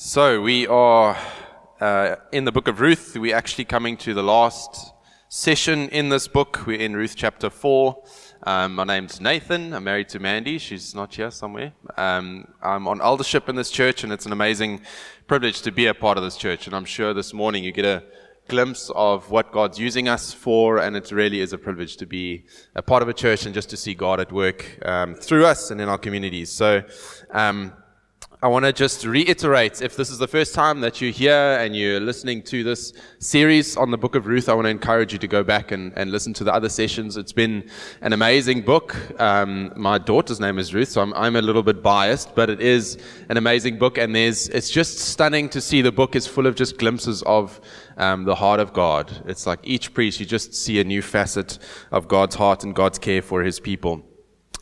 So we are uh, in the book of Ruth. We're actually coming to the last session in this book. We're in Ruth chapter 4. Um, my name's Nathan. I'm married to Mandy. She's not here somewhere. Um, I'm on eldership in this church, and it's an amazing privilege to be a part of this church. And I'm sure this morning you get a glimpse of what God's using us for, and it really is a privilege to be a part of a church and just to see God at work um, through us and in our communities. So, um, I want to just reiterate if this is the first time that you're here and you're listening to this series on the book of Ruth, I want to encourage you to go back and, and listen to the other sessions. It's been an amazing book. Um, my daughter's name is Ruth, so I'm, I'm a little bit biased, but it is an amazing book. And there's, it's just stunning to see the book is full of just glimpses of um, the heart of God. It's like each priest, you just see a new facet of God's heart and God's care for his people.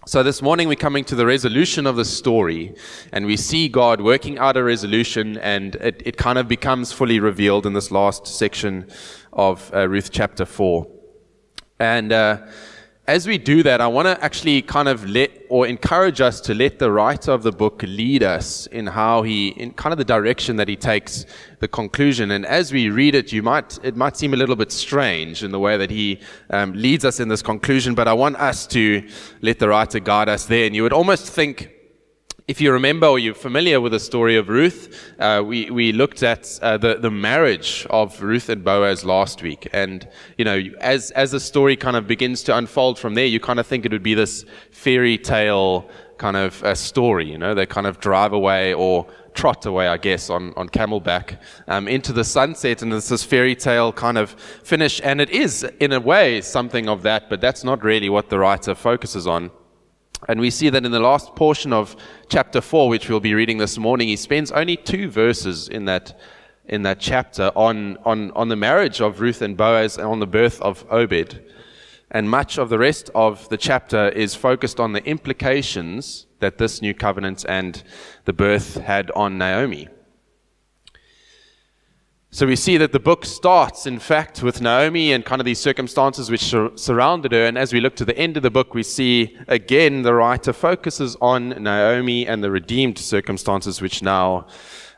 So this morning we're coming to the resolution of the story, and we see God working out a resolution, and it, it kind of becomes fully revealed in this last section of uh, Ruth chapter 4. And uh, as we do that, I want to actually kind of let or encourage us to let the writer of the book lead us in how he, in kind of the direction that he takes the conclusion. And as we read it, you might, it might seem a little bit strange in the way that he um, leads us in this conclusion, but I want us to let the writer guide us there. And you would almost think, if you remember or you're familiar with the story of Ruth, uh, we, we looked at uh, the, the marriage of Ruth and Boaz last week. And, you know, as, as the story kind of begins to unfold from there, you kind of think it would be this fairy tale kind of a story, you know, they kind of drive away or trot away, I guess, on, on camelback um, into the sunset. And it's this fairy tale kind of finish. And it is, in a way, something of that, but that's not really what the writer focuses on. And we see that in the last portion of chapter 4, which we'll be reading this morning, he spends only two verses in that, in that chapter on, on, on the marriage of Ruth and Boaz and on the birth of Obed. And much of the rest of the chapter is focused on the implications that this new covenant and the birth had on Naomi. So we see that the book starts, in fact, with Naomi and kind of these circumstances which sur- surrounded her. And as we look to the end of the book, we see again the writer focuses on Naomi and the redeemed circumstances which now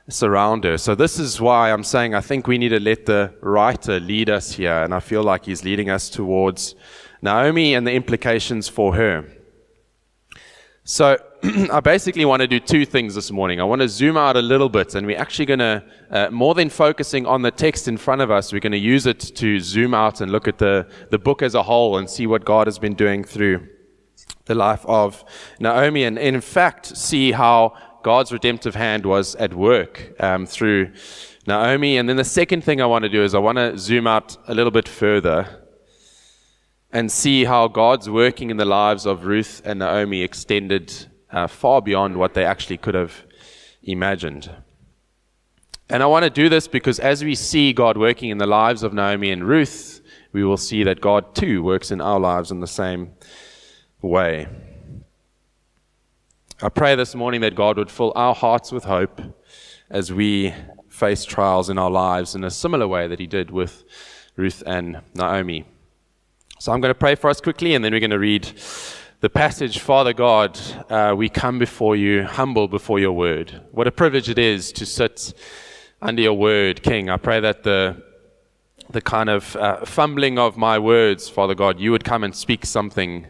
surround her. So this is why I'm saying I think we need to let the writer lead us here. And I feel like he's leading us towards Naomi and the implications for her. So I basically want to do two things this morning. I want to zoom out a little bit, and we're actually going to, uh, more than focusing on the text in front of us, we're going to use it to zoom out and look at the, the book as a whole and see what God has been doing through the life of Naomi, and in fact, see how God's redemptive hand was at work um, through Naomi. And then the second thing I want to do is I want to zoom out a little bit further and see how God's working in the lives of Ruth and Naomi extended uh, far beyond what they actually could have imagined. And I want to do this because as we see God working in the lives of Naomi and Ruth, we will see that God too works in our lives in the same way. I pray this morning that God would fill our hearts with hope as we face trials in our lives in a similar way that He did with Ruth and Naomi. So I'm going to pray for us quickly and then we're going to read the passage, Father God, uh, we come before you, humble before your word. What a privilege it is to sit under your word, King. I pray that the, the kind of uh, fumbling of my words, Father God, you would come and speak something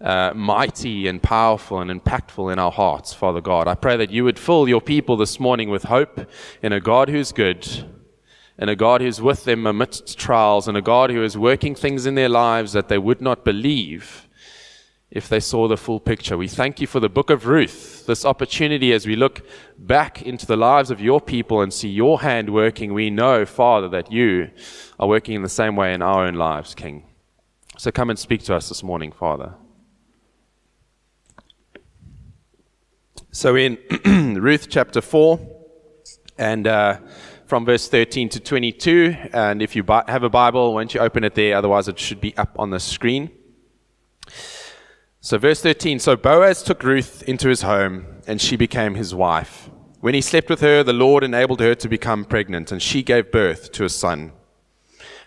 uh, mighty and powerful and impactful in our hearts, Father God. I pray that you would fill your people this morning with hope in a God who's good, and a God who's with them amidst trials, and a God who is working things in their lives that they would not believe if they saw the full picture. We thank you for the book of Ruth, this opportunity as we look back into the lives of your people and see your hand working. We know, Father, that you are working in the same way in our own lives, King. So come and speak to us this morning, Father. So in Ruth chapter 4, and uh, from verse 13 to 22, and if you have a Bible, why don't you open it there? Otherwise, it should be up on the screen. So, verse 13 So Boaz took Ruth into his home, and she became his wife. When he slept with her, the Lord enabled her to become pregnant, and she gave birth to a son.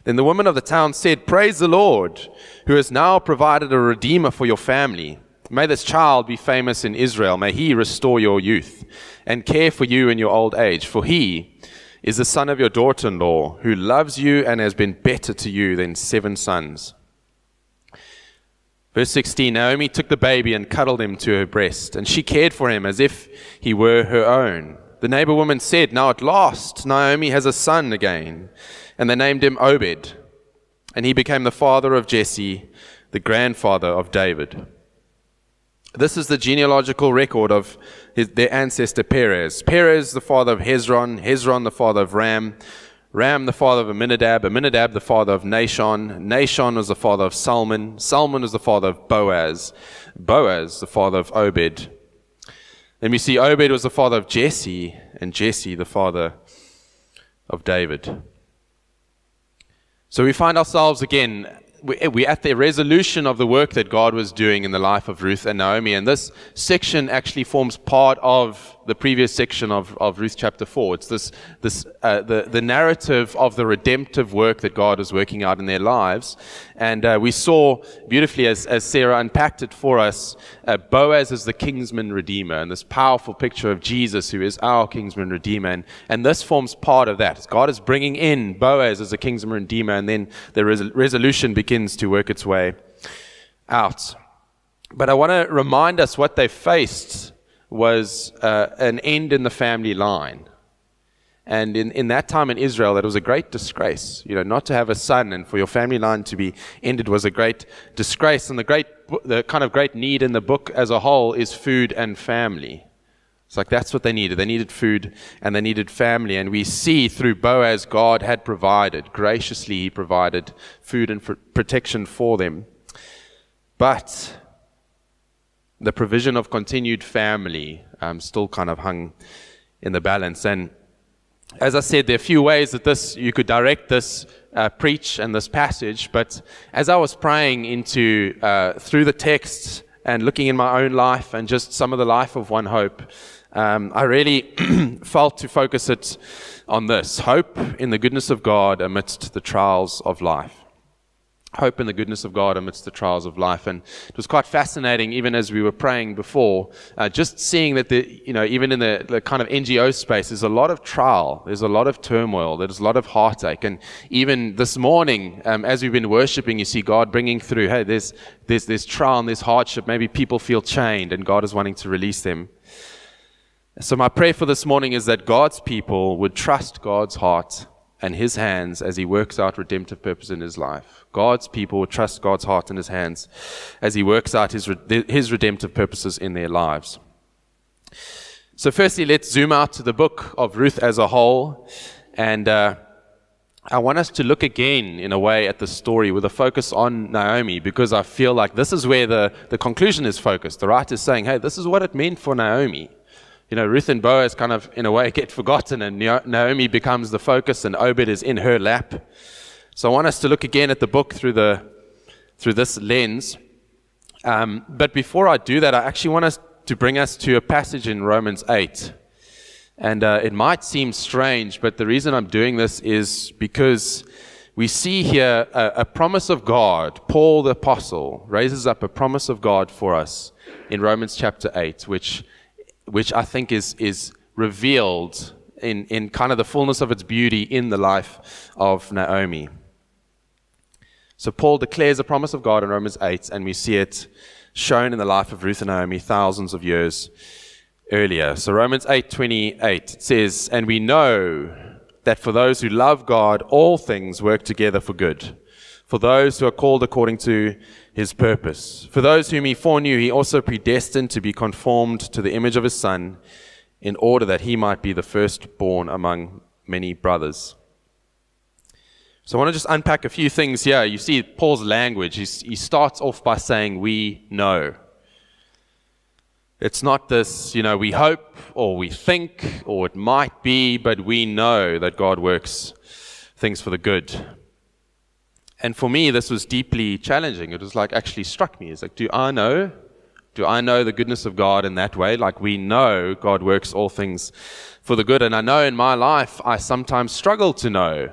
Then the woman of the town said, Praise the Lord, who has now provided a redeemer for your family, May this child be famous in Israel. May he restore your youth and care for you in your old age. For he is the son of your daughter in law, who loves you and has been better to you than seven sons. Verse 16 Naomi took the baby and cuddled him to her breast, and she cared for him as if he were her own. The neighbor woman said, Now at last Naomi has a son again. And they named him Obed. And he became the father of Jesse, the grandfather of David. This is the genealogical record of his, their ancestor Perez. Perez, the father of Hezron, Hezron, the father of Ram, Ram, the father of Amminadab, Amminadab, the father of Nahshon, Nahshon was the father of Salmon, Salmon was the father of Boaz, Boaz, the father of Obed. Then we see Obed was the father of Jesse, and Jesse, the father of David. So we find ourselves again we're at the resolution of the work that God was doing in the life of Ruth and Naomi. And this section actually forms part of the previous section of, of Ruth chapter 4. It's this, this, uh, the, the narrative of the redemptive work that God is working out in their lives. And uh, we saw beautifully, as, as Sarah unpacked it for us, uh, Boaz is the kinsman redeemer, and this powerful picture of Jesus, who is our kinsman redeemer. And, and this forms part of that. God is bringing in Boaz as a kinsman redeemer, and then the res- resolution begins to work its way out. But I want to remind us what they faced was uh, an end in the family line. And in, in that time in Israel, that was a great disgrace. You know, not to have a son and for your family line to be ended was a great disgrace. And the great, the kind of great need in the book as a whole is food and family. It's like that's what they needed. They needed food and they needed family. And we see through Boaz, God had provided. Graciously, He provided food and protection for them. But the provision of continued family um, still kind of hung in the balance. And as I said, there are a few ways that this you could direct this uh, preach and this passage. But as I was praying into uh, through the text and looking in my own life and just some of the life of One Hope, um, I really felt to focus it on this hope in the goodness of God amidst the trials of life hope in the goodness of God amidst the trials of life. And it was quite fascinating, even as we were praying before, uh, just seeing that the, you know, even in the, the kind of NGO space, there's a lot of trial, there's a lot of turmoil, there's a lot of heartache. And even this morning, um, as we've been worshiping, you see God bringing through, hey, there's, there's, there's trial and there's hardship. Maybe people feel chained and God is wanting to release them. So my prayer for this morning is that God's people would trust God's heart and his hands as he works out redemptive purpose in his life. God's people trust God's heart in his hands as he works out his, his redemptive purposes in their lives. So, firstly, let's zoom out to the book of Ruth as a whole. And uh, I want us to look again, in a way, at the story with a focus on Naomi because I feel like this is where the, the conclusion is focused. The writer is saying, hey, this is what it meant for Naomi you know, Ruth and Boaz kind of, in a way, get forgotten, and Naomi becomes the focus, and Obed is in her lap. So I want us to look again at the book through the through this lens. Um, but before I do that, I actually want us to bring us to a passage in Romans 8. And uh, it might seem strange, but the reason I'm doing this is because we see here a, a promise of God. Paul the Apostle raises up a promise of God for us in Romans chapter 8, which which I think is, is revealed in, in kind of the fullness of its beauty in the life of Naomi. So Paul declares the promise of God in Romans 8, and we see it shown in the life of Ruth and Naomi thousands of years earlier. So Romans 8:28 says, "And we know that for those who love God, all things work together for good, for those who are called according to his purpose. For those whom he foreknew, he also predestined to be conformed to the image of his Son, in order that he might be the firstborn among many brothers. So I want to just unpack a few things here. You see Paul's language. He's, he starts off by saying, We know. It's not this, you know, we hope or we think or it might be, but we know that God works things for the good. And for me, this was deeply challenging. It was like actually struck me. It's like, do I know? Do I know the goodness of God in that way? Like we know God works all things for the good. And I know in my life, I sometimes struggle to know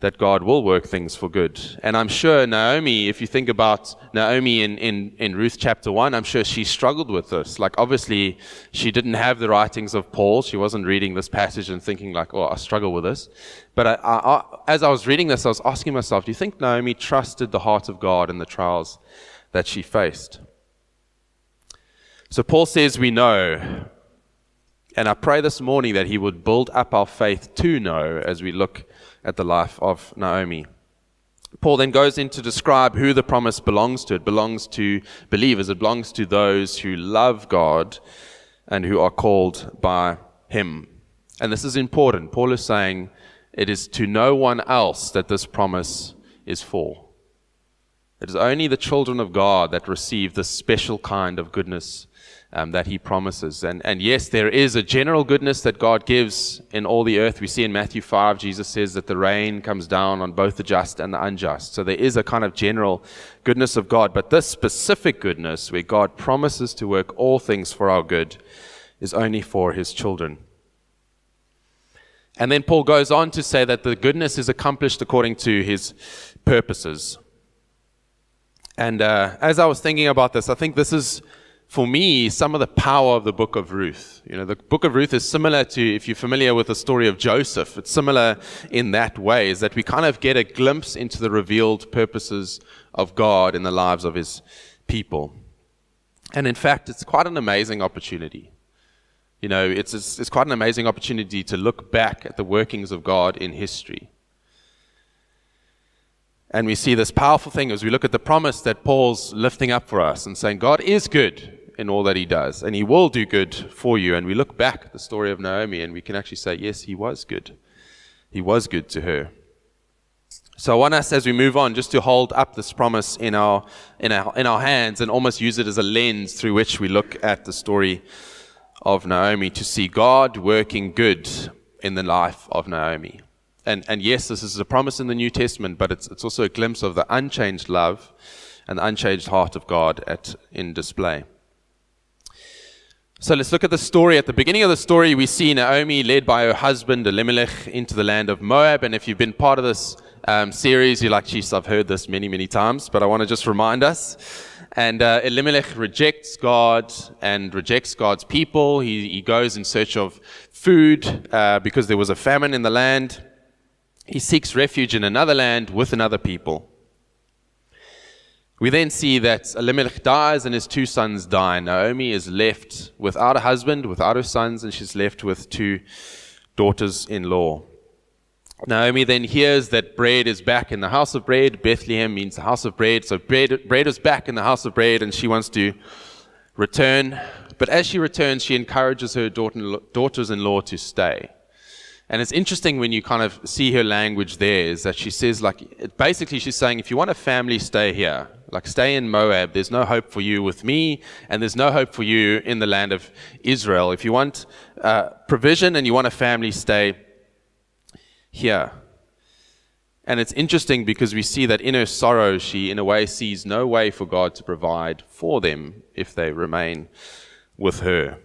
that God will work things for good. And I'm sure Naomi, if you think about Naomi in, in, in Ruth chapter 1, I'm sure she struggled with this. Like, obviously, she didn't have the writings of Paul. She wasn't reading this passage and thinking, like, oh, I struggle with this. But I, I, I, as I was reading this, I was asking myself, do you think Naomi trusted the heart of God in the trials that she faced? So Paul says, we know. And I pray this morning that he would build up our faith to know as we look at the life of Naomi. Paul then goes in to describe who the promise belongs to. It belongs to believers, it belongs to those who love God and who are called by Him. And this is important. Paul is saying it is to no one else that this promise is for. It is only the children of God that receive this special kind of goodness um, that he promises. And, and yes, there is a general goodness that God gives in all the earth. We see in Matthew 5, Jesus says that the rain comes down on both the just and the unjust. So there is a kind of general goodness of God. But this specific goodness, where God promises to work all things for our good, is only for his children. And then Paul goes on to say that the goodness is accomplished according to his purposes. And uh, as I was thinking about this, I think this is for me, some of the power of the book of Ruth. You know, the book of Ruth is similar to, if you're familiar with the story of Joseph, it's similar in that way, is that we kind of get a glimpse into the revealed purposes of God in the lives of his people. And in fact, it's quite an amazing opportunity. You know, it's, it's, it's quite an amazing opportunity to look back at the workings of God in history. And we see this powerful thing as we look at the promise that Paul's lifting up for us and saying, God is good in all that he does, and he will do good for you. And we look back at the story of Naomi, and we can actually say, yes, he was good. He was good to her. So I want us, as we move on, just to hold up this promise in our, in our, in our hands and almost use it as a lens through which we look at the story of Naomi to see God working good in the life of Naomi. And, and yes, this is a promise in the New Testament, but it's, it's also a glimpse of the unchanged love and the unchanged heart of God at, in display. So let's look at the story. At the beginning of the story, we see Naomi led by her husband Elimelech into the land of Moab. And if you've been part of this um, series, you're like, geez, I've heard this many, many times, but I want to just remind us. And uh, Elimelech rejects God and rejects God's people. He, he goes in search of food uh, because there was a famine in the land. He seeks refuge in another land with another people. We then see that Elimelech dies and his two sons die. Naomi is left without a husband, without her sons, and she's left with two daughters in law. Naomi then hears that bread is back in the house of bread. Bethlehem means the house of bread. So bread, bread is back in the house of bread, and she wants to return. But as she returns, she encourages her daughter, daughters in law to stay. And it's interesting when you kind of see her language there is that she says, like, basically, she's saying, if you want a family, stay here. Like, stay in Moab. There's no hope for you with me, and there's no hope for you in the land of Israel. If you want uh, provision and you want a family, stay here. And it's interesting because we see that in her sorrow, she, in a way, sees no way for God to provide for them if they remain with her.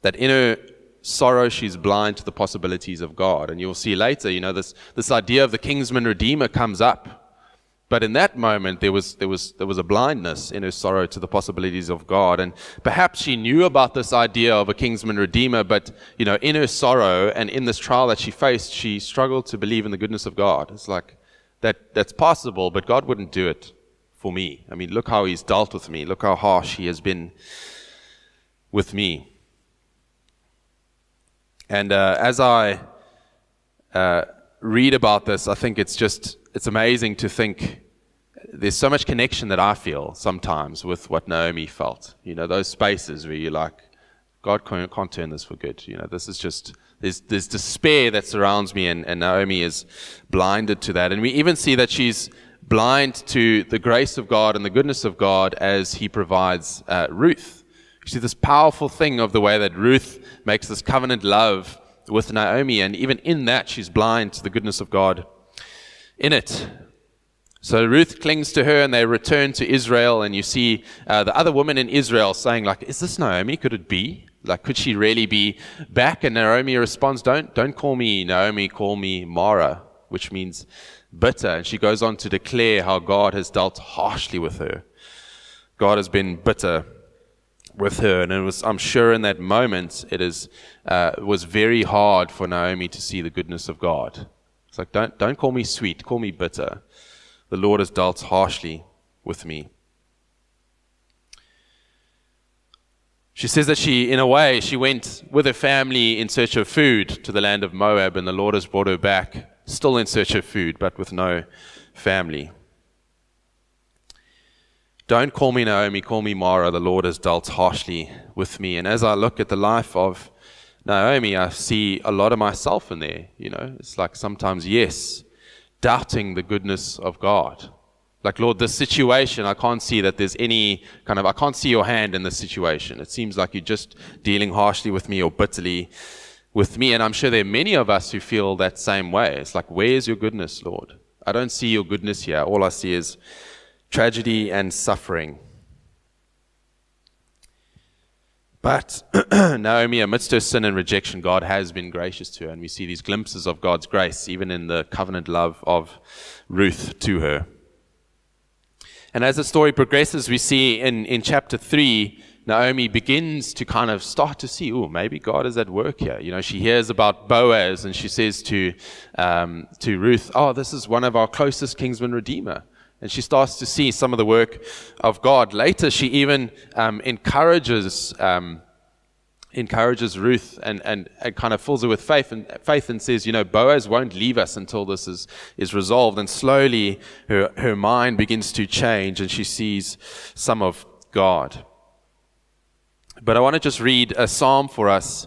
That in her sorrow, she's blind to the possibilities of God. And you'll see later, you know, this, this idea of the kinsman redeemer comes up but in that moment, there was, there, was, there was a blindness in her sorrow to the possibilities of God. And perhaps she knew about this idea of a kinsman redeemer, but, you know, in her sorrow and in this trial that she faced, she struggled to believe in the goodness of God. It's like, that, that's possible, but God wouldn't do it for me. I mean, look how he's dealt with me. Look how harsh he has been with me. And uh, as I uh, read about this, I think it's just it's amazing to think there's so much connection that I feel sometimes with what Naomi felt. You know, those spaces where you're like, God can't, can't turn this for good. You know, this is just, there's, there's despair that surrounds me, and, and Naomi is blinded to that. And we even see that she's blind to the grace of God and the goodness of God as He provides uh, Ruth. You see this powerful thing of the way that Ruth makes this covenant love with Naomi, and even in that, she's blind to the goodness of God in it. So Ruth clings to her and they return to Israel, and you see uh, the other woman in Israel saying, like, is this Naomi? Could it be? Like, could she really be back? And Naomi responds, Don't, don't call me Naomi, call me Mara, which means bitter. And she goes on to declare how God has dealt harshly with her. God has been bitter with her. And it was, I'm sure in that moment, it is, uh, was very hard for Naomi to see the goodness of God. It's like, don't, don't call me sweet, call me bitter. The Lord has dealt harshly with me. She says that she, in a way, she went with her family in search of food to the land of Moab, and the Lord has brought her back, still in search of food, but with no family. Don't call me Naomi, call me Mara. The Lord has dealt harshly with me. And as I look at the life of Naomi, I see a lot of myself in there. You know, it's like sometimes, yes, doubting the goodness of God. Like, Lord, this situation, I can't see that there's any kind of, I can't see your hand in this situation. It seems like you're just dealing harshly with me or bitterly with me. And I'm sure there are many of us who feel that same way. It's like, where's your goodness, Lord? I don't see your goodness here. All I see is tragedy and suffering. But Naomi, amidst her sin and rejection, God has been gracious to her, and we see these glimpses of God's grace, even in the covenant love of Ruth to her. And as the story progresses, we see in, in chapter 3, Naomi begins to kind of start to see, oh, maybe God is at work here. You know, she hears about Boaz and she says to, um, to Ruth, oh, this is one of our closest kinsman redeemer and she starts to see some of the work of God. Later, she even um, encourages um, encourages Ruth and, and, and, kind of fills her with faith and faith and says, you know, Boaz won't leave us until this is, is resolved. And slowly her, her mind begins to change and she sees some of God. But I want to just read a psalm for us,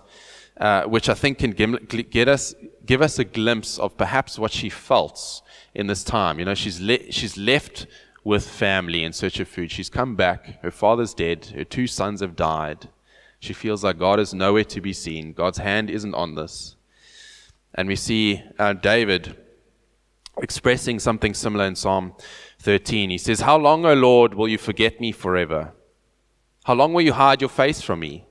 uh, which I think can get us, give us a glimpse of perhaps what she felt in this time. You know, she's, le- she's left with family in search of food. She's come back. Her father's dead. Her two sons have died. She feels like God is nowhere to be seen. God's hand isn't on this. And we see uh, David expressing something similar in Psalm 13. He says, How long, O Lord, will you forget me forever? How long will you hide your face from me?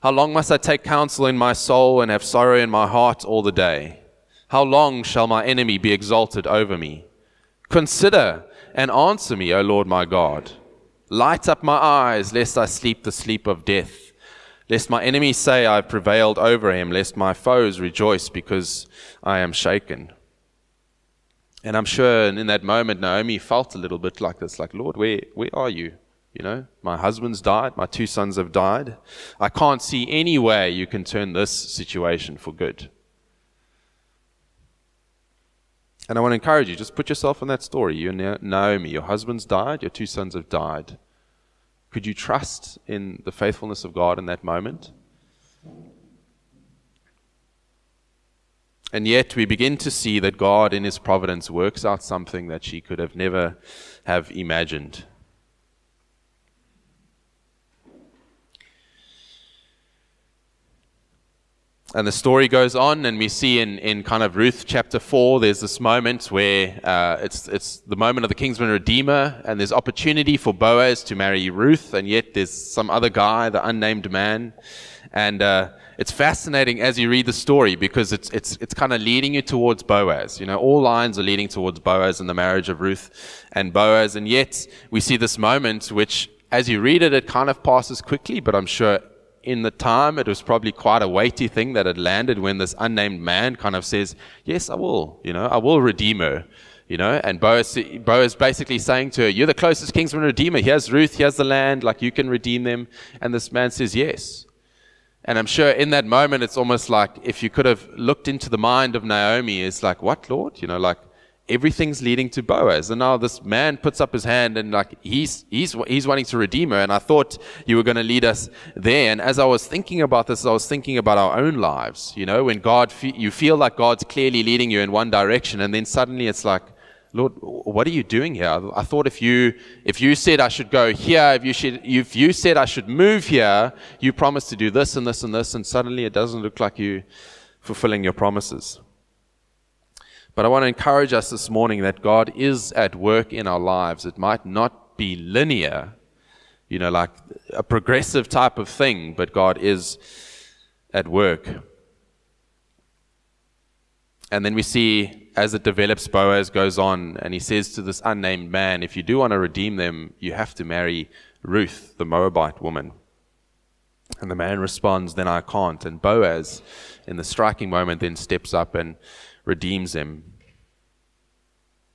How long must I take counsel in my soul and have sorrow in my heart all the day? How long shall my enemy be exalted over me? Consider and answer me, O Lord my God. Light up my eyes, lest I sleep the sleep of death. Lest my enemies say I have prevailed over him, lest my foes rejoice because I am shaken. And I'm sure in that moment, Naomi felt a little bit like this like, Lord, where, where are you? You know, my husband's died, my two sons have died. I can't see any way you can turn this situation for good. And I want to encourage you, just put yourself in that story. You and Naomi, your husband's died, your two sons have died. Could you trust in the faithfulness of God in that moment? And yet we begin to see that God in his providence works out something that she could have never have imagined. And the story goes on, and we see in, in kind of Ruth chapter 4, there's this moment where uh, it's, it's the moment of the kinsman redeemer, and there's opportunity for Boaz to marry Ruth, and yet there's some other guy, the unnamed man. And uh, it's fascinating as you read the story because it's, it's, it's kind of leading you towards Boaz. You know, all lines are leading towards Boaz and the marriage of Ruth and Boaz, and yet we see this moment which, as you read it, it kind of passes quickly, but I'm sure in the time, it was probably quite a weighty thing that had landed when this unnamed man kind of says, Yes, I will, you know, I will redeem her, you know. And Boaz, Boaz basically saying to her, You're the closest kinsman redeemer. Here's Ruth, here's the land, like you can redeem them. And this man says, Yes. And I'm sure in that moment, it's almost like if you could have looked into the mind of Naomi, it's like, What, Lord? You know, like, everything's leading to Boaz. And now this man puts up his hand and like he's he's he's wanting to redeem her. And I thought you were going to lead us there. And as I was thinking about this, I was thinking about our own lives. You know, when God fe- you feel like God's clearly leading you in one direction, and then suddenly it's like. Lord, what are you doing here? I thought if you if you said I should go here, if you should if you said I should move here, you promised to do this and this and this, and suddenly it doesn't look like you fulfilling your promises. But I want to encourage us this morning that God is at work in our lives. It might not be linear, you know, like a progressive type of thing, but God is at work. And then we see as it develops, Boaz goes on and he says to this unnamed man, If you do want to redeem them, you have to marry Ruth, the Moabite woman. And the man responds, Then I can't. And Boaz, in the striking moment, then steps up and redeems him.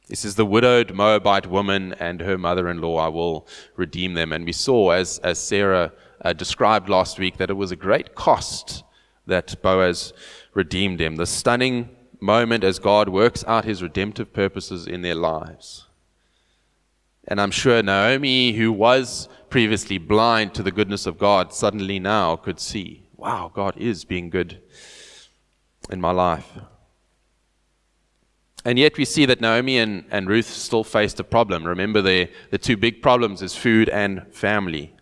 This is The widowed Moabite woman and her mother in law, I will redeem them. And we saw, as, as Sarah uh, described last week, that it was a great cost that Boaz redeemed him. The stunning moment as God works out his redemptive purposes in their lives. And I'm sure Naomi, who was previously blind to the goodness of God, suddenly now could see wow, God is being good in my life. And yet we see that Naomi and, and Ruth still faced a problem. Remember, the, the two big problems is food and family.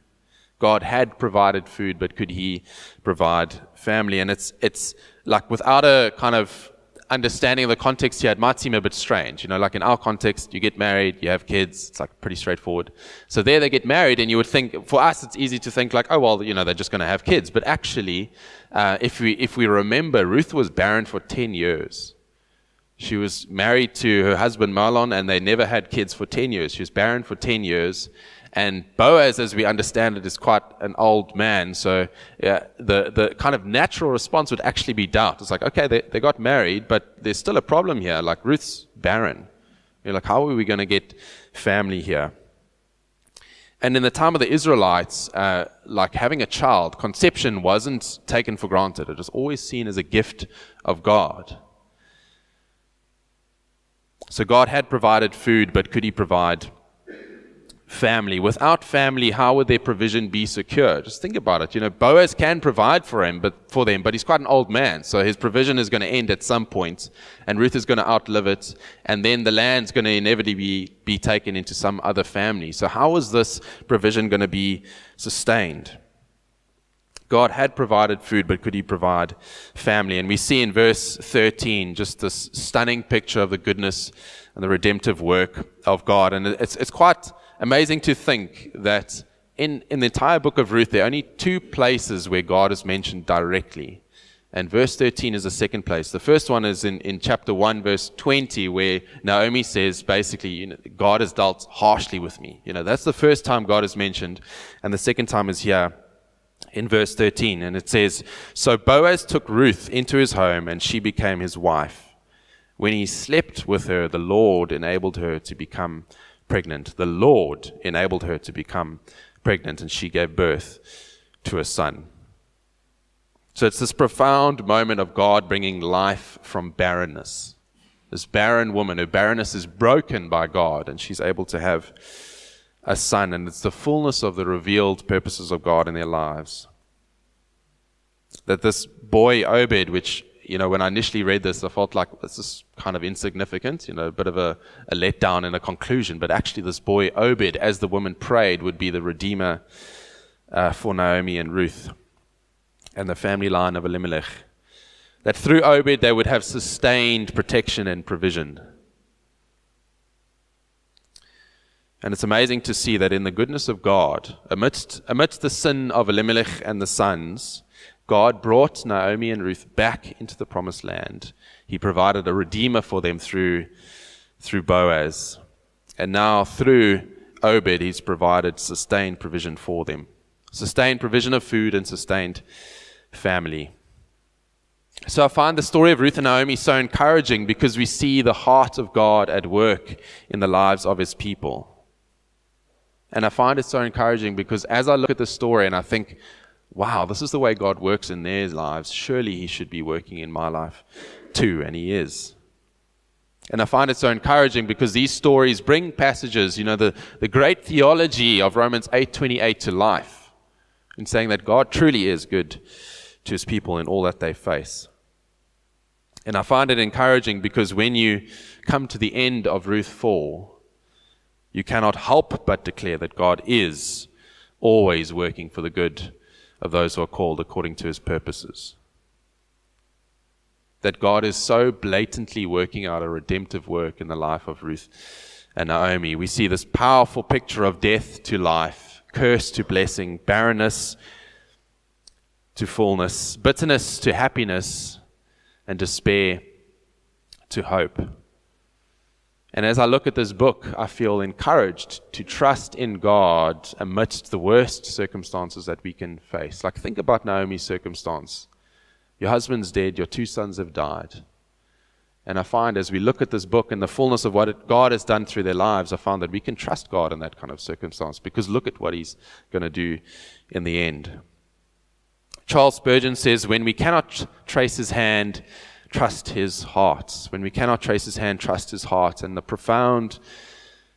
God had provided food, but could he provide family? And it's, it's like without a kind of understanding the context here, it might seem a bit strange. You know, like in our context, you get married, you have kids, it's like pretty straightforward. So there they get married, and you would think, for us, it's easy to think like, oh, well, you know, they're just going to have kids. But actually, uh, if, we, if we remember, Ruth was barren for 10 years. She was married to her husband Mahlon, and they never had kids for 10 years. She was barren for 10 years. And Boaz, as we understand it, is quite an old man. So yeah, the, the kind of natural response would actually be doubt. It's like, okay, they, they got married, but there's still a problem here. Like Ruth's barren. You're like, how are we going to get family here? And in the time of the Israelites, uh, like having a child, conception wasn't taken for granted. It was always seen as a gift of God. So God had provided food, but could He provide family. Without family, how would their provision be secure? Just think about it. You know, Boaz can provide for him, but for them, but he's quite an old man, so his provision is going to end at some point, and Ruth is going to outlive it, and then the land's going to inevitably be, be taken into some other family. So how is this provision going to be sustained? God had provided food, but could he provide family? And we see in verse 13 just this stunning picture of the goodness and the redemptive work of God. And it's, it's quite amazing to think that in, in the entire book of Ruth, there are only two places where God is mentioned directly. And verse 13 is the second place. The first one is in, in chapter 1, verse 20, where Naomi says, basically, you know, God has dealt harshly with me. You know, that's the first time God is mentioned. And the second time is here in verse 13. And it says, So Boaz took Ruth into his home, and she became his wife. When he slept with her, the Lord enabled her to become pregnant. The Lord enabled her to become pregnant, and she gave birth to a son. So it's this profound moment of God bringing life from barrenness. This barren woman, her barrenness is broken by God, and she's able to have a son, and it's the fullness of the revealed purposes of God in their lives. That this boy Obed, which you know, when I initially read this, I felt like this is kind of insignificant, you know, a bit of a, a letdown in a conclusion. But actually, this boy Obed, as the woman prayed, would be the redeemer uh, for Naomi and Ruth and the family line of Elimelech. That through Obed, they would have sustained protection and provision. And it's amazing to see that in the goodness of God, amidst, amidst the sin of Elimelech and the sons, God brought Naomi and Ruth back into the promised land. He provided a redeemer for them through, through Boaz. And now through Obed, he's provided sustained provision for them. Sustained provision of food and sustained family. So I find the story of Ruth and Naomi so encouraging because we see the heart of God at work in the lives of his people. And I find it so encouraging because as I look at the story and I think, wow, this is the way God works in their lives. Surely He should be working in my life too, and He is. And I find it so encouraging because these stories bring passages, you know, the, the great theology of Romans 8:28 to life, in saying that God truly is good to his people in all that they face. And I find it encouraging because when you come to the end of Ruth 4, you cannot help but declare that God is always working for the good of those who are called according to his purposes. That God is so blatantly working out a redemptive work in the life of Ruth and Naomi. We see this powerful picture of death to life curse to blessing, barrenness to fullness, bitterness to happiness, and despair to hope. And as I look at this book, I feel encouraged to trust in God amidst the worst circumstances that we can face. Like, think about Naomi's circumstance. Your husband's dead, your two sons have died. And I find as we look at this book and the fullness of what it, God has done through their lives, I find that we can trust God in that kind of circumstance because look at what He's going to do in the end. Charles Spurgeon says, When we cannot trace His hand, trust his heart. When we cannot trace his hand, trust his heart. And the profound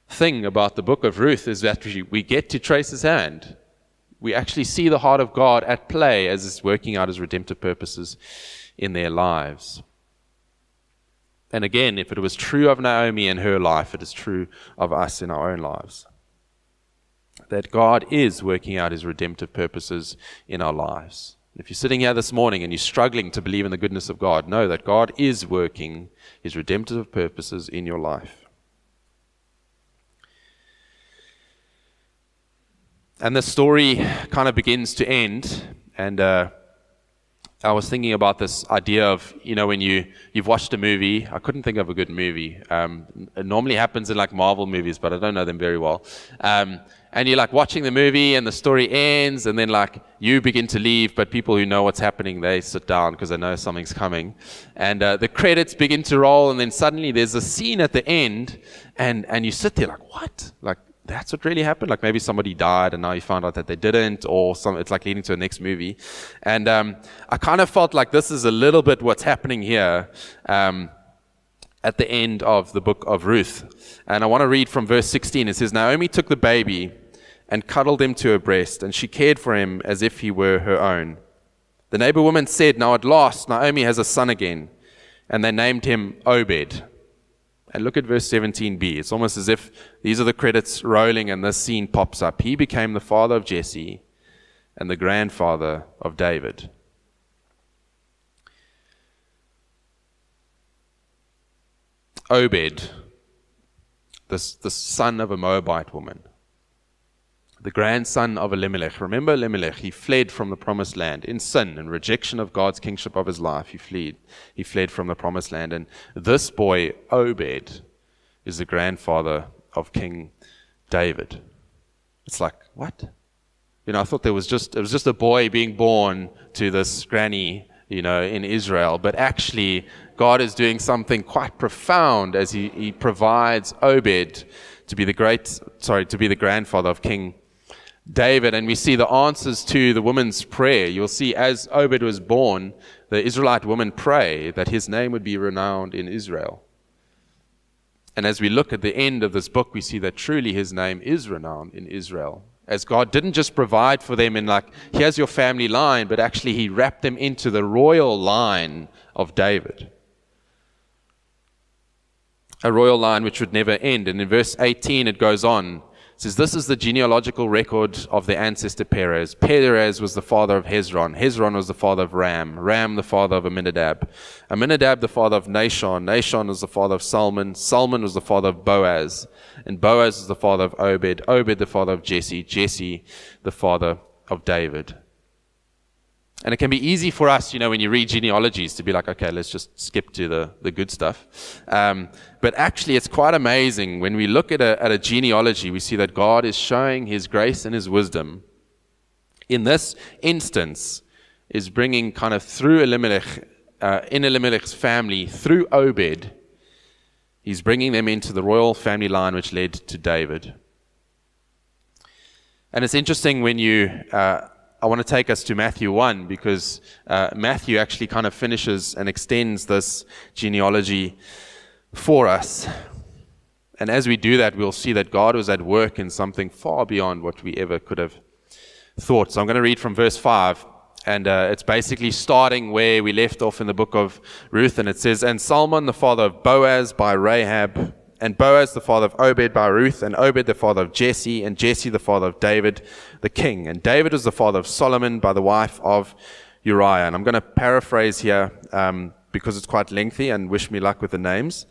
thing about the book of Ruth is that we, we get to trace his hand. We actually see the heart of God at play as it's working out his redemptive purposes in their lives. And again, if it was true of Naomi in her life, it is true of us in our own lives. That God is working out his redemptive purposes in our lives. If you're sitting here this morning and you're struggling to believe in the goodness of God, know that God is working his redemptive purposes in your life. And the story kind of begins to end. And uh, I was thinking about this idea of, you know, when you, you've watched a movie, I couldn't think of a good movie. Um, it normally happens in like Marvel movies, but I don't know them very well. Um, and you're like watching the movie and the story ends and then like you begin to leave but people who know what's happening they sit down because they know something's coming and uh, the credits begin to roll and then suddenly there's a scene at the end and and you sit there like what like that's what really happened like maybe somebody died and now you found out that they didn't or some it's like leading to a next movie and um, i kind of felt like this is a little bit what's happening here um, at the end of the book of Ruth. And I want to read from verse 16. It says, Naomi took the baby and cuddled him to her breast, and she cared for him as if he were her own. The neighbor woman said, Now at last Naomi has a son again. And they named him Obed. And look at verse 17b. It's almost as if these are the credits rolling and this scene pops up. He became the father of Jesse and the grandfather of David. Obed, the, the son of a Moabite woman the grandson of Elimelech. Remember Elimelech, he fled from the promised land in sin and rejection of God's kingship of his life. He fled. He fled from the promised land. And this boy, Obed, is the grandfather of King David. It's like, what? You know, I thought there was just it was just a boy being born to this granny, you know, in Israel. But actually, God is doing something quite profound as he, he provides Obed to be the great sorry, to be the grandfather of King David, and we see the answers to the woman's prayer. You'll see as Obed was born, the Israelite woman pray that his name would be renowned in Israel. And as we look at the end of this book, we see that truly his name is renowned in Israel. As God didn't just provide for them in, like, here's your family line, but actually he wrapped them into the royal line of David. A royal line which would never end. And in verse 18, it goes on says, This is the genealogical record of the ancestor Perez. Perez was the father of Hezron. Hezron was the father of Ram. Ram, the father of Amminadab. Amminadab, the father of Nahshon. Nahshon was the father of Salmon. Salmon was the father of Boaz. And Boaz was the father of Obed. Obed, the father of Jesse. Jesse, the father of David. And it can be easy for us, you know, when you read genealogies to be like, okay, let's just skip to the, the good stuff. Um, but actually, it's quite amazing. When we look at a, at a genealogy, we see that God is showing his grace and his wisdom. In this instance, is bringing kind of through Elimelech, uh, in Elimelech's family, through Obed, he's bringing them into the royal family line which led to David. And it's interesting when you. Uh, I want to take us to Matthew 1 because uh, Matthew actually kind of finishes and extends this genealogy for us. And as we do that, we'll see that God was at work in something far beyond what we ever could have thought. So I'm going to read from verse 5. And uh, it's basically starting where we left off in the book of Ruth. And it says, And Salmon, the father of Boaz by Rahab, and Boaz the father of Obed by Ruth, and Obed the father of Jesse, and Jesse the father of David the king. And David was the father of Solomon by the wife of Uriah. And I'm going to paraphrase here um, because it's quite lengthy, and wish me luck with the names.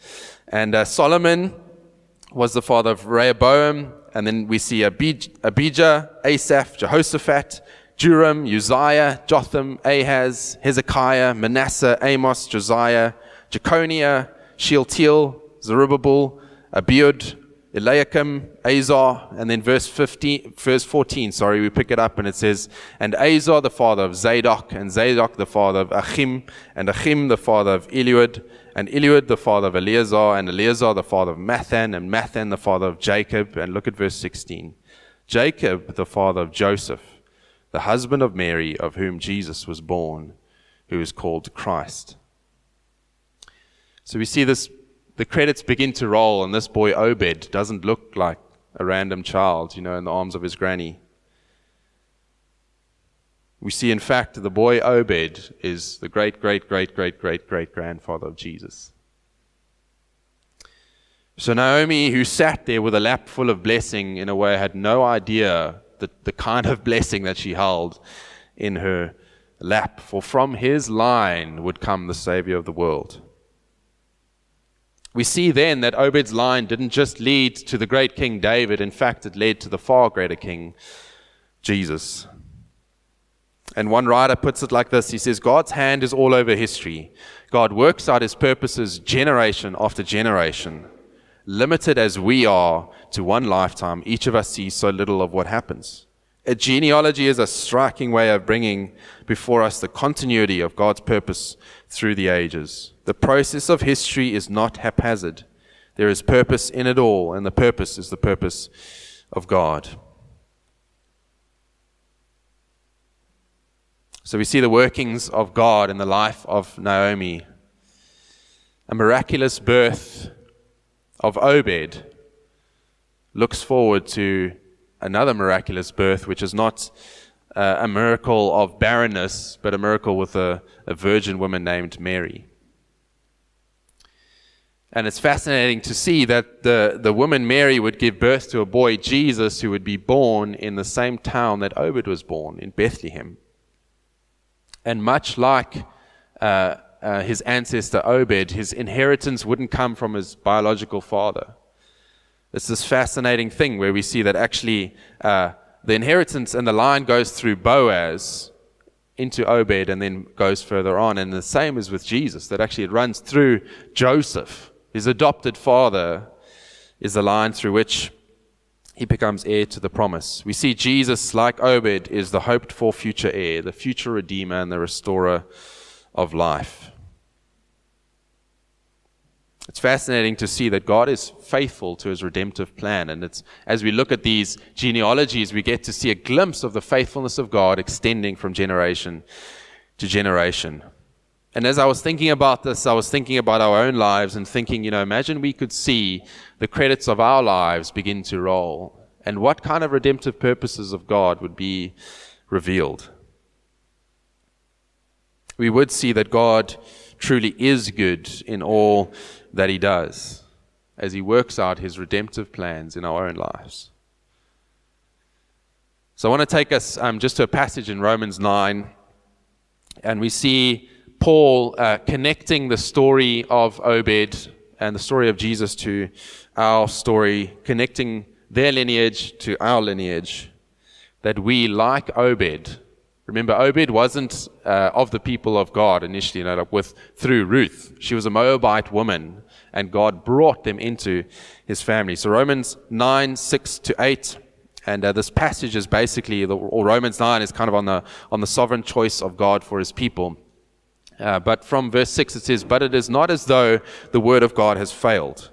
And uh, Solomon was the father of Rehoboam, and then we see Abijah, Asaph, Jehoshaphat, Joram, Uzziah, Jotham, Ahaz, Hezekiah, Manasseh, Amos, Josiah, Jeconiah, Shealtiel, Zerubbabel, Abiud, Eliakim, Azor, and then verse 15, verse 14, sorry, we pick it up and it says, And Azor the father of Zadok, and Zadok the father of Achim, and Achim the father of Eliud, and Eliud the father of Eleazar, and Eleazar the father of Matthan, and Matthan the father of Jacob. And look at verse 16. Jacob the father of Joseph, the husband of Mary, of whom Jesus was born, who is called Christ. So we see this the credits begin to roll, and this boy Obed doesn't look like a random child, you know, in the arms of his granny. We see, in fact, the boy Obed is the great, great, great, great, great, great grandfather of Jesus. So Naomi, who sat there with a lap full of blessing, in a way, had no idea the, the kind of blessing that she held in her lap. For from his line would come the Savior of the world. We see then that Obed's line didn't just lead to the great King David, in fact, it led to the far greater King, Jesus. And one writer puts it like this He says, God's hand is all over history. God works out his purposes generation after generation. Limited as we are to one lifetime, each of us sees so little of what happens. A genealogy is a striking way of bringing before us the continuity of God's purpose through the ages. The process of history is not haphazard. There is purpose in it all, and the purpose is the purpose of God. So we see the workings of God in the life of Naomi. A miraculous birth of Obed looks forward to another miraculous birth, which is not uh, a miracle of barrenness, but a miracle with a, a virgin woman named Mary. And it's fascinating to see that the, the woman Mary would give birth to a boy, Jesus, who would be born in the same town that Obed was born, in Bethlehem. And much like uh, uh, his ancestor Obed, his inheritance wouldn't come from his biological father. It's this fascinating thing where we see that actually uh, the inheritance and the line goes through Boaz into Obed and then goes further on. And the same is with Jesus, that actually it runs through Joseph his adopted father is the line through which he becomes heir to the promise. We see Jesus, like Obed, is the hoped for future heir, the future redeemer and the restorer of life. It's fascinating to see that God is faithful to his redemptive plan. And it's, as we look at these genealogies, we get to see a glimpse of the faithfulness of God extending from generation to generation. And as I was thinking about this, I was thinking about our own lives and thinking, you know, imagine we could see the credits of our lives begin to roll and what kind of redemptive purposes of God would be revealed. We would see that God truly is good in all that He does as He works out His redemptive plans in our own lives. So I want to take us um, just to a passage in Romans 9, and we see Paul uh, connecting the story of Obed and the story of Jesus to our story, connecting their lineage to our lineage, that we, like Obed, remember Obed wasn't uh, of the people of God initially, you know, with through Ruth. She was a Moabite woman, and God brought them into His family. So Romans nine six to eight. And uh, this passage is basically, or Romans 9 is kind of on the, on the sovereign choice of God for his people. Uh, but from verse 6 it says, But it is not as though the word of God has failed.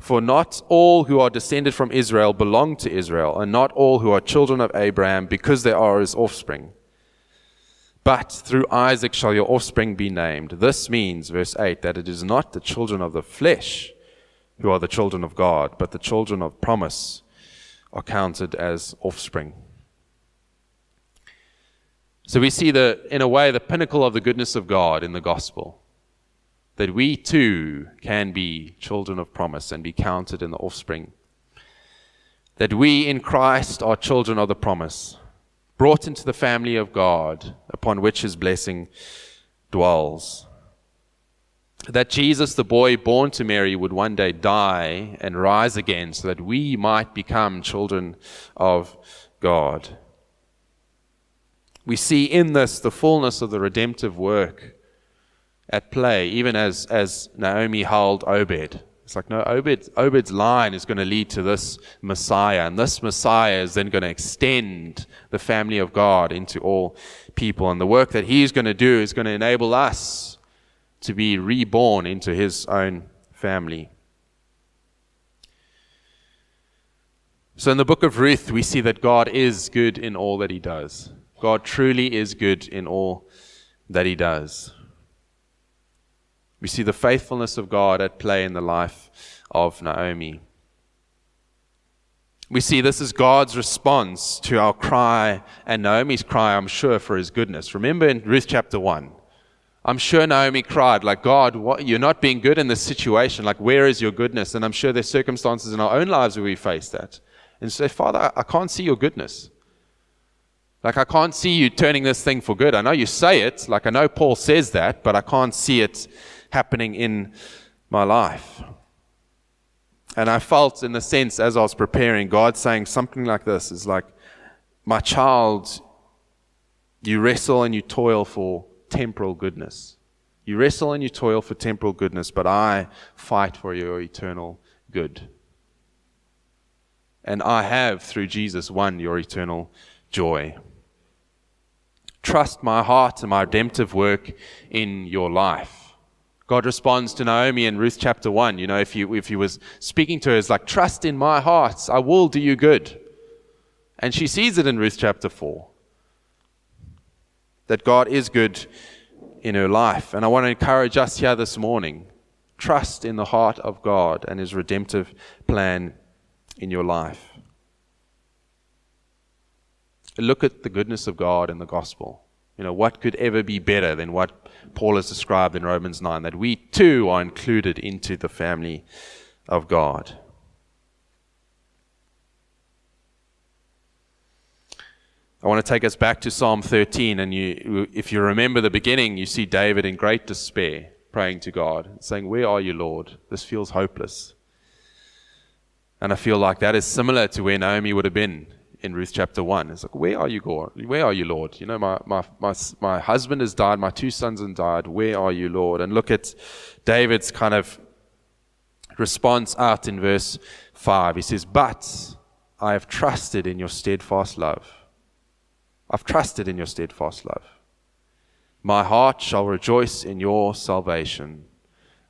For not all who are descended from Israel belong to Israel, and not all who are children of Abraham because they are his offspring. But through Isaac shall your offspring be named. This means, verse 8, that it is not the children of the flesh who are the children of God, but the children of promise are counted as offspring. So we see the, in a way, the pinnacle of the goodness of God in the gospel. That we too can be children of promise and be counted in the offspring. That we in Christ are children of the promise, brought into the family of God, upon which his blessing dwells. that Jesus, the boy born to Mary, would one day die and rise again so that we might become children of God. We see in this the fullness of the redemptive work at play, even as, as Naomi held Obed. It's like, no, Obed, Obed's line is going to lead to this Messiah, and this Messiah is then going to extend the family of God into all people. And the work that he's going to do is going to enable us to be reborn into his own family. So, in the book of Ruth, we see that God is good in all that he does. God truly is good in all that he does. We see the faithfulness of God at play in the life of Naomi. We see this is God's response to our cry and Naomi's cry, I'm sure, for his goodness. Remember in Ruth chapter 1, I'm sure Naomi cried, like, God, what, you're not being good in this situation. Like, where is your goodness? And I'm sure there's circumstances in our own lives where we face that. And say, Father, I can't see your goodness. Like, I can't see you turning this thing for good. I know you say it, like, I know Paul says that, but I can't see it happening in my life. And I felt, in the sense, as I was preparing, God saying something like this is like, My child, you wrestle and you toil for temporal goodness. You wrestle and you toil for temporal goodness, but I fight for your eternal good. And I have, through Jesus, won your eternal joy. Trust my heart and my redemptive work in your life. God responds to Naomi in Ruth chapter 1. You know, if, you, if he was speaking to her, it's like, trust in my heart, I will do you good. And she sees it in Ruth chapter 4 that God is good in her life. And I want to encourage us here this morning trust in the heart of God and his redemptive plan in your life. Look at the goodness of God in the gospel. You know, what could ever be better than what Paul has described in Romans 9 that we too are included into the family of God? I want to take us back to Psalm 13, and you, if you remember the beginning, you see David in great despair praying to God, saying, Where are you, Lord? This feels hopeless. And I feel like that is similar to where Naomi would have been in Ruth chapter 1. It's like, where are you, God? Where are you, Lord? You know, my, my, my, my husband has died, my two sons have died. Where are you, Lord? And look at David's kind of response out in verse 5. He says, But I have trusted in your steadfast love. I've trusted in your steadfast love. My heart shall rejoice in your salvation.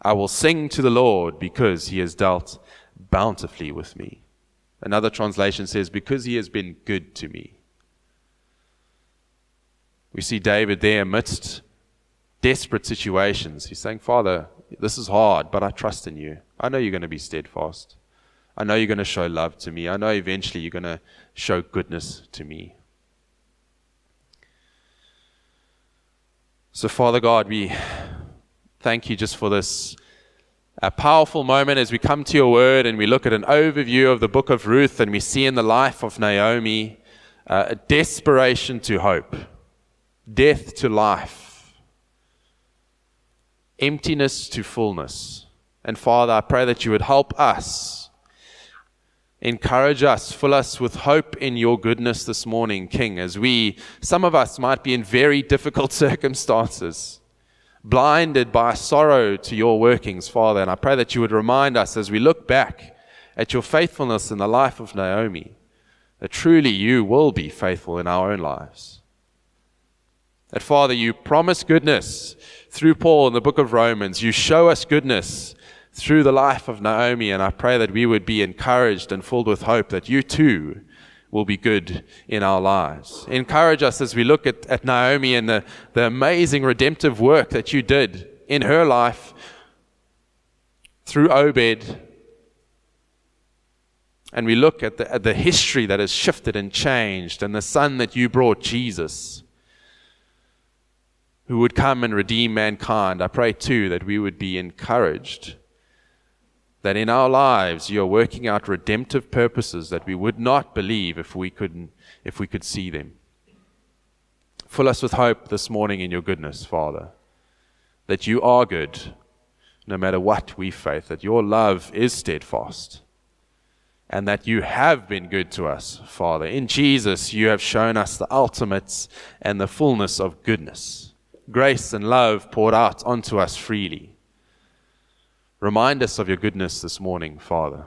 I will sing to the Lord because he has dealt bountifully with me. Another translation says, Because he has been good to me. We see David there amidst desperate situations. He's saying, Father, this is hard, but I trust in you. I know you're going to be steadfast. I know you're going to show love to me. I know eventually you're going to show goodness to me. So, Father God, we thank you just for this a powerful moment as we come to your word and we look at an overview of the book of Ruth and we see in the life of Naomi uh, a desperation to hope, death to life, emptiness to fullness. And Father, I pray that you would help us, encourage us, fill us with hope in your goodness this morning, King, as we, some of us might be in very difficult circumstances blinded by sorrow to your workings, Father. And I pray that you would remind us as we look back at your faithfulness in the life of Naomi, that truly you will be faithful in our own lives. That, Father, you promise goodness through Paul in the book of Romans. You show us goodness through the life of Naomi. And I pray that we would be encouraged and filled with hope that you too will be good in our lives. Encourage us as we look at, at Naomi and the, the amazing redemptive work that you did in her life through Obed. And we look at the, at the history that has shifted and changed, and the son that you brought, Jesus, who would come and redeem mankind. I pray too that we would be encouraged that in our lives you are working out redemptive purposes that we would not believe if we could if we could see them. Fill us with hope this morning in your goodness, Father, that you are good no matter what we face, that your love is steadfast and that you have been good to us, Father. In Jesus, you have shown us the ultimate and the fullness of goodness, grace and love poured out onto us freely. Remind us of your goodness this morning, Father.